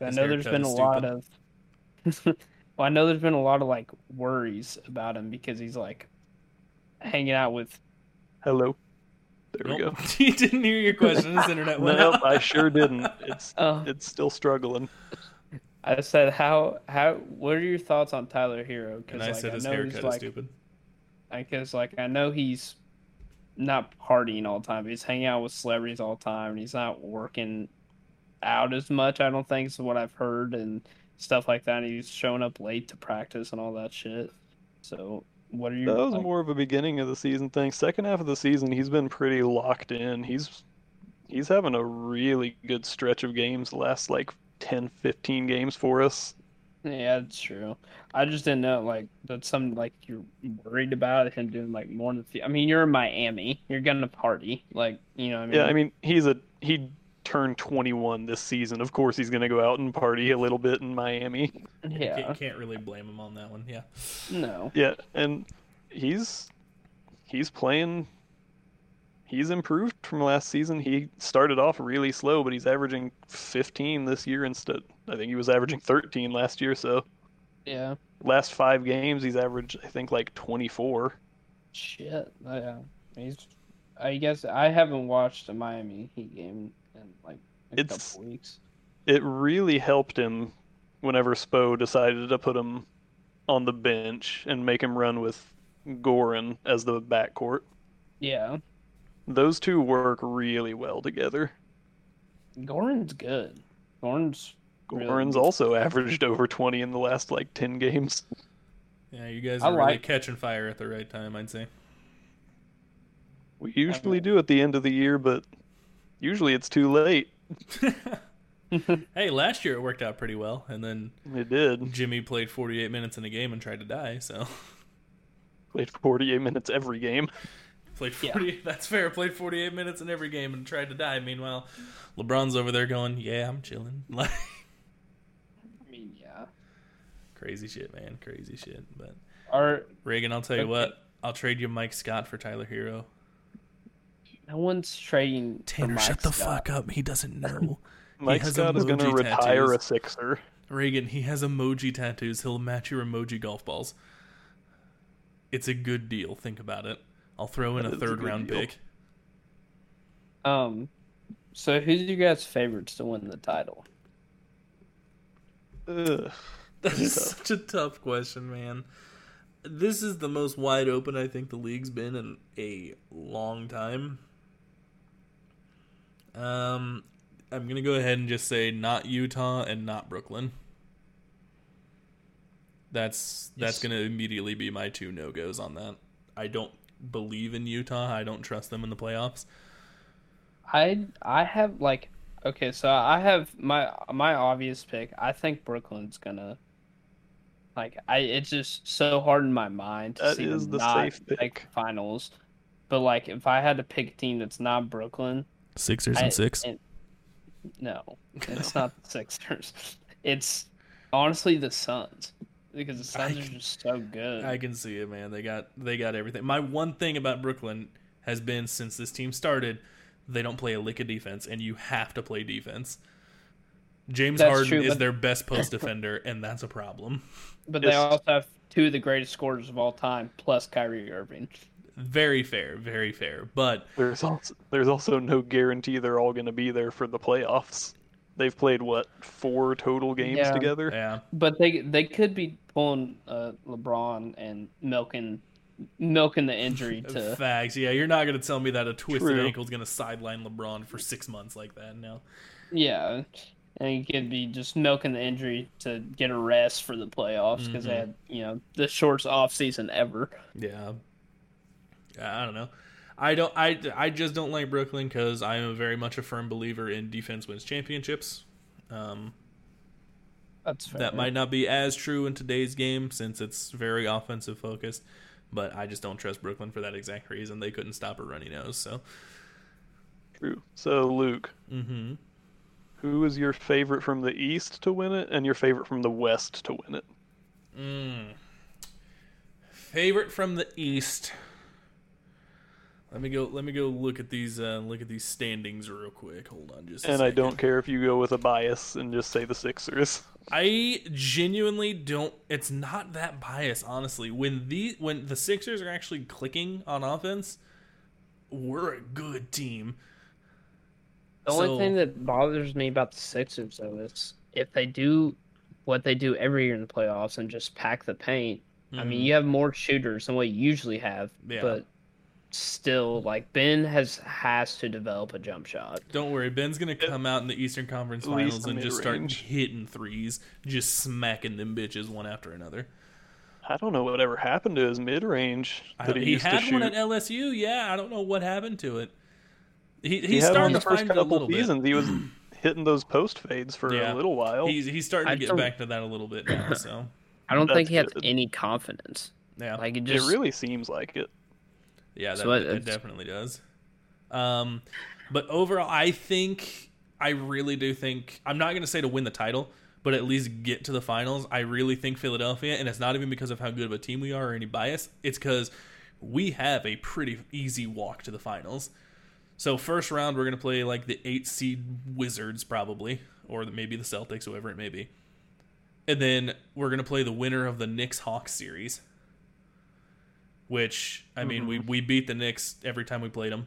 I His know there's been a is lot of. well, I know there's been a lot of like worries about him because he's like hanging out with. Hello. There we go. he didn't hear your question. His internet went Nope. I sure didn't. It's Oh, it's still struggling. I said how how what are your thoughts on Tyler Herro? And I like, said his know he's, haircut is like, stupid. because like I know he's not partying all the time. But he's hanging out with celebrities all the time, and he's not working out as much. I don't think is what I've heard and stuff like that. And he's showing up late to practice and all that shit. So what are you? That was like- more of a beginning of the season thing. Second half of the season, he's been pretty locked in. He's he's having a really good stretch of games the last like 10, 15 games for us. Yeah, that's true. I just didn't know like that's something like you're worried about him doing like more than. I mean, you're in Miami. You're gonna party, like you know. What I mean, Yeah, I mean, he's a he turned 21 this season. Of course, he's going to go out and party a little bit in Miami. yeah, Can't, can't really blame him on that one. Yeah. no, Yeah, and he's he's playing he's improved from last season. He started off really slow, but he's averaging 15 this year instead. I think he was averaging 13 last year, so yeah. last 5 games he's averaged I think like 24. Shit. Oh, yeah. He's. I guess I haven't watched a Miami Heat game in like a It's- couple weeks. It really helped him whenever Spo decided to put him on the bench and make him run with Goran as the backcourt. Yeah. Those two work really well together. Goran's good. Goran's Really? Goran's also averaged over 20 in the last like 10 games. Yeah, you guys I are really catching fire at the right time, I'd say. We usually do at the end of the year, but usually it's too late. hey, last year it worked out pretty well, and then It did. Jimmy played 48 minutes in a game and tried to die. So Played 48 minutes every game. Played Yeah. 40. That's fair. Played 48 minutes in every game and tried to die. Meanwhile, LeBron's over there going, "Yeah, I'm chilling." Like I mean, yeah. crazy shit, man. Crazy shit. But Are Reagan, I'll tell you Okay. what. I'll trade you Mike Scott for Tyler Herro. no one's trading. for Tanner, Mike shut the Scott. fuck up. He doesn't know. Mike has Scott is going to retire a. Sixer. Reagan, he has emoji tattoos. He'll match your emoji golf balls. It's a good deal. Think about it. I'll throw in a is a third good round deal. pick. Um. So who's your guys' favorites to win the title? Ugh. That is tough. such a tough question, man. This is the most wide open I think the league's been in a long time. Um, I'm gonna go ahead and just say not Utah and not Brooklyn. That's that's Yes. gonna immediately be my two no goes on that. I don't believe in Utah. I don't trust them in the playoffs. I I have like okay, so I have my my obvious pick. I think Brooklyn's gonna like I it's just so hard in my mind to That see is them the not safe make pick. finals. But like if I had to pick a team that's not Brooklyn, Sixers I- and six. and- no, it's not the Sixers. It's honestly the Suns because the Suns I- are just so good. I can see it, man. They got they got everything. My one thing about Brooklyn has been since this team started, they don't play a lick of defense, and you have to play defense. James That's Harden true, is but- their best post defender, and that's a problem. but they also have two of the greatest scorers of all time, plus Kyrie Irving. Very fair, very fair. But There's also there's also no guarantee they're all going to be there for the playoffs. They've played what four total games Yeah. together. yeah, But they they could be pulling uh, LeBron and milking milking the injury to. facts. Yeah, you're not gonna tell me that a twisted True. ankle is gonna sideline LeBron for six months like that. No. Yeah, and he could be just milking the injury to get a rest for the playoffs because they Mhm. had you know the shortest off season ever. Yeah. Yeah, I don't know. I don't. I, I just don't like Brooklyn because I am very much a firm believer in defense wins championships. Um, That's fair. that might not be as true in today's game since it's very offensive focused, but I just don't trust Brooklyn for that exact reason. They couldn't stop a runny nose. So, True. So Luke, hmm who is your favorite from the East to win it, and your favorite from the West to win it? mm. favorite from the East. Let me go. Let me go look at these. Uh, look at these standings real quick. Hold on, just. And I don't care if you go with a bias and just say the Sixers. I genuinely don't. It's not that biased, honestly. When the when the Sixers are actually clicking on offense, we're a good team. The only So- thing that bothers me about the Sixers though is if they do what they do every year in the playoffs and just pack the paint. I mean, Mhm. you have more shooters than what you usually have, Yeah. but still, like Ben has has to develop a jump shot. Don't worry, Ben's gonna come out in the Eastern Conference At least Finals and just start hitting threes, just smacking them bitches one after another. I don't know whatever happened to his mid range he, he used had to shoot. one at LSU. Yeah, I don't know what happened to it. He, he's he had one starting the to first find it a couple little bit. seasons. He was hitting those post fades for Yeah. a little while. He's he's starting to get back to that a little bit now. So I don't think he has good. any confidence. yeah, Like it it just really seems like it. Yeah, that, So it- it definitely does. Um, but overall, I think I really do think I'm not going to say to win the title, but at least get to the finals. I really think Philadelphia, and it's not even because of how good of a team we are or any bias. It's because we have a pretty easy walk to the finals. So first round, we're going to play like the eight seed Wizards probably, or maybe the Celtics, whoever it may be, and then we're going to play the winner of the Knicks Hawks series which I mean we we beat the Knicks every time we played them,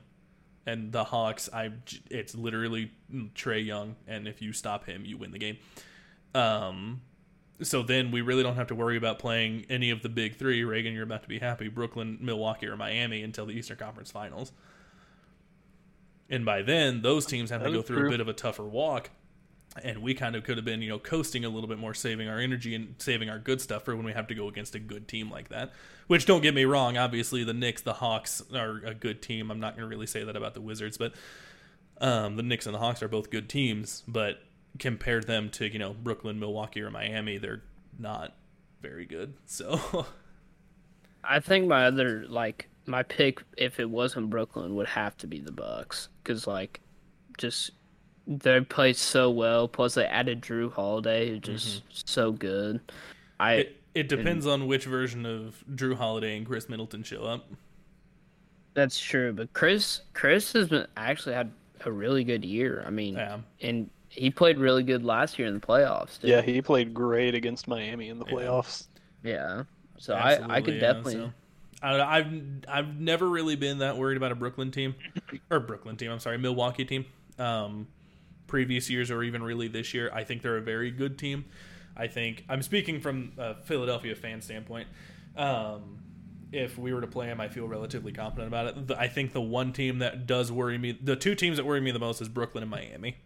and the Hawks I it's literally Trae Young, and if you stop him, you win the game. Um, so then we really don't have to worry about playing any of the big three. Reagan, you're about to be happy. Brooklyn, Milwaukee, or Miami until the Eastern Conference Finals. And by then, those teams have to go through a bit of a tougher walk and we kind of could have been you know coasting a little bit more saving our energy and saving our good stuff for when we have to go against a good team like that. Which don't get me wrong obviously the Knicks the Hawks are a good team. I'm not going to really say that about the Wizards but um, the Knicks and the Hawks are both good teams. But compare them to you know Brooklyn Milwaukee or Miami they're not very good. So I think my other like my pick if it wasn't Brooklyn would have to be the Bucks. Because like just they played so well. Plus they added Jrue Holiday, who's just so good. I it, it depends on which version of Jrue Holiday and Khris Middleton show up that's true, but Khris Khris has been actually had a really good year. I mean, yeah and he played really good last year in the playoffs. Too. Yeah, he played great against Miami in the Yeah. playoffs. yeah. So I I could yeah, definitely. so. I, don't know, I've I've never really been that worried about a Brooklyn team or Brooklyn team. I'm sorry, Milwaukee team. Um, previous years or even really this year, I think they're a very good team. I think I'm speaking from a Philadelphia fan standpoint. Um, if we were to play them, I feel relatively confident about it. The- I think the one team that does worry me, the two teams that worry me the most, is Brooklyn and Miami,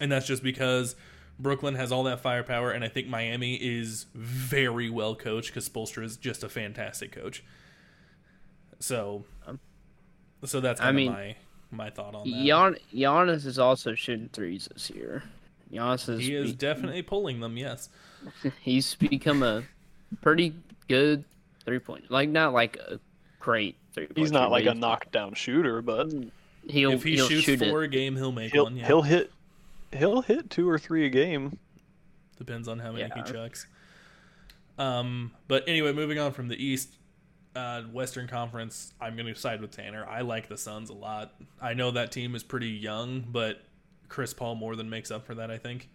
and that's just because Brooklyn has all that firepower, and I think Miami is very well coached because Spoelstra is just a fantastic coach. So, so that's I kind of mean, my my thought on that. Gian, Giannis is also shooting threes this year. Giannis is, he is be- definitely pulling them. Yes, he's become a pretty good three point. Like not like a great three point. He's not like a knockdown shooter, but He'll if he he'll shoots shoot four it. a game, he'll make he'll one. Yeah, he'll hit he'll hit two or three a game. depends on how many Yeah. he chucks. Um, but anyway, moving on from the East, uh, Western Conference, I'm going to side with Tanner. I like the Suns a lot. I know that team is pretty young, but Chris Paul more than makes up for that. I think.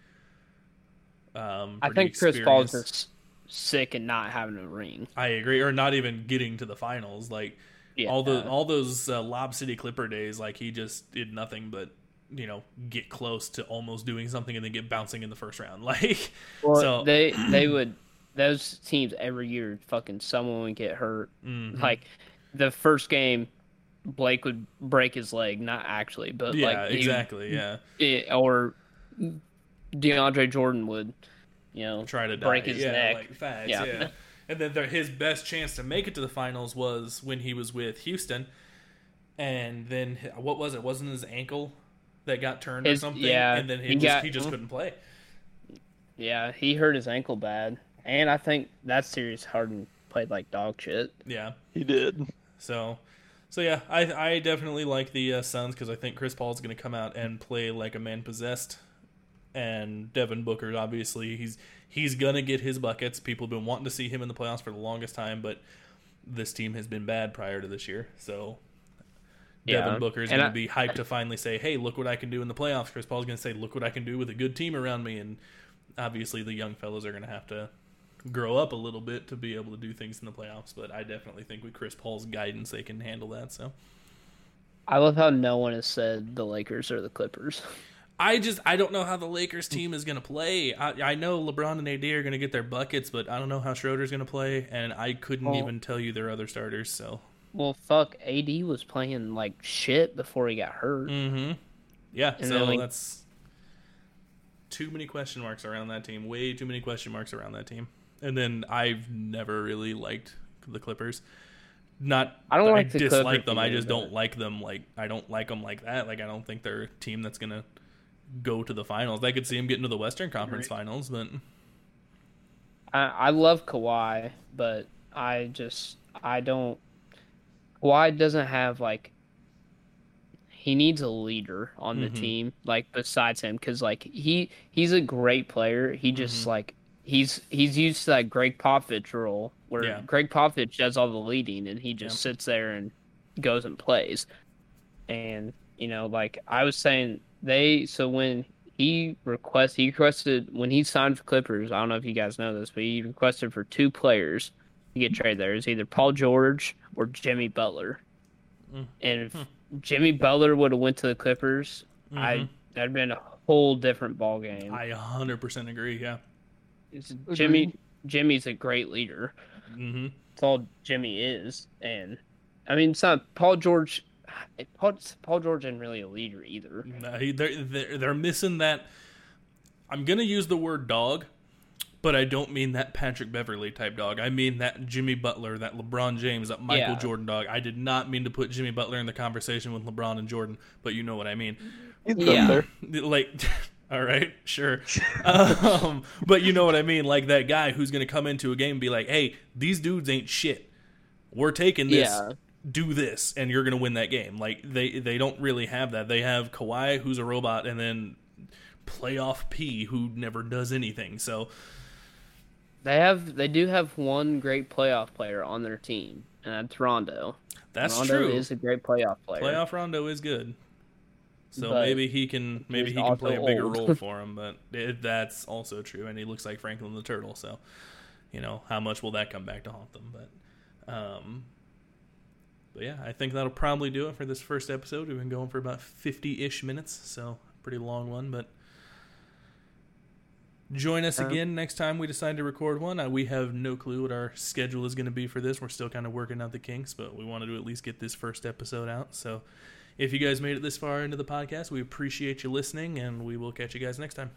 Um, I think Chris Paul's experienced. just sick and not having a ring. I agree, or not even getting to the finals. Like Yeah. all the all those uh, Lob City Clipper days, like he just did nothing but you know get close to almost doing something and then get bouncing in the first round. Like Well, so, they they would those teams every year fucking someone would get hurt. mhm. Like the first game, Blake would break his leg, not actually, but yeah, like he- exactly, yeah. it- or DeAndre Jordan would, you know, Try to break die. his yeah, neck. like facts, yeah. Yeah. And then the, his best chance to make it to the finals was when he was with Houston, and then what was it? Wasn't his ankle that got turned or something? yeah, and then he, he just got- he just couldn't play. Yeah, he hurt his ankle bad, and I think that series Harden played like dog shit. Yeah, He did. So, so yeah, I I definitely like the uh, Suns because I think Chris Paul is going to come out and play like a man possessed, and Devin Booker obviously he's he's gonna get his buckets. People have been wanting to see him in the playoffs for the longest time, but this team has been bad prior to this year, so. Devin Yeah, Booker is going to be hyped to finally say, "Hey, look what I can do in the playoffs." Chris Paul's going to say, "Look what I can do with a good team around me," and obviously the young fellas are going to have to grow up a little bit to be able to do things in the playoffs. But I definitely think with Chris Paul's guidance, they can handle that. So I love how no one has said the Lakers or the Clippers. I just I don't know how the Lakers team is going to play. I, I know LeBron and AD are going to get their buckets, but I don't know how Schroeder's going to play, and I couldn't Well- even tell you their other starters. So Well, fuck, AD was playing like shit before he got hurt. mm-hmm. yeah, And so then, like- that's too many question marks around that team. Way too many question marks around that team. And then I've never really liked the Clippers. Not I don't that like the dislike Clippers them. I just but- don't like them. Like I don't like them like that. Like I don't think they're a team that's gonna go to the finals. I could see them getting to the Western Conference Finals, but I, I love Kawhi, but I just I don't. Kawhi doesn't have like. He needs a leader on the Mhm. team, like besides him, because like he he's a great player. He just Mhm. like he's he's used to that Gregg Popovich role where Yeah. Gregg Popovich does all the leading and he just Yep. sits there and goes and plays. And you know, like I was saying, they so when he request he requested when he signed for Clippers. I don't know if you guys know this, but he requested for two players to get traded there. It's either Paul George or Jimmy Butler. Mm. And if Jimmy Butler would have went to the Clippers, I Mhm. that'd been a whole different ball game. I 100% agree. Yeah. It's- Jimmy Jimmy's a great leader. hmm That's all Jimmy is, and I mean, it's not Paul George. Paul, Paul George isn't really a leader either. No, he- they're, they're they're missing that. I'm gonna use the word dog, but I don't mean that Patrick Beverley type dog. I mean that Jimmy Butler, that LeBron James, that Michael Yeah. Jordan dog. I did not mean to put Jimmy Butler in the conversation with LeBron and Jordan, but you know what I mean. He's Yeah. up there. Like, all right, sure, um, but you know what I mean. Like that guy who's gonna come into a game and be like, "Hey, these dudes ain't shit. We're taking this." Yeah. do this and you're going to win that game. Like they they don't really have that. They have Kawhi who's a robot and then playoff P who never does anything. So They have they do have one great playoff player on their team, and that's Rondo. that's Rondo true. is a great playoff player. playoff Rondo is good. So But maybe he can maybe he can play a bigger old. role for him, but it, that's also true and he looks like Franklin the Turtle, so you know, how much will that come back to haunt them, but um but yeah, I think that'll probably do it for this first episode. We've been going for about 50-ish minutes, so pretty long one, but Join us Uh, again next time we decide to record one. Uh, we have no clue what our schedule is going to be for this. We're still kind of working out the kinks, but we wanted to at least get this first episode out. So if you guys made it this far into the podcast, we appreciate you listening, and we will catch you guys next time.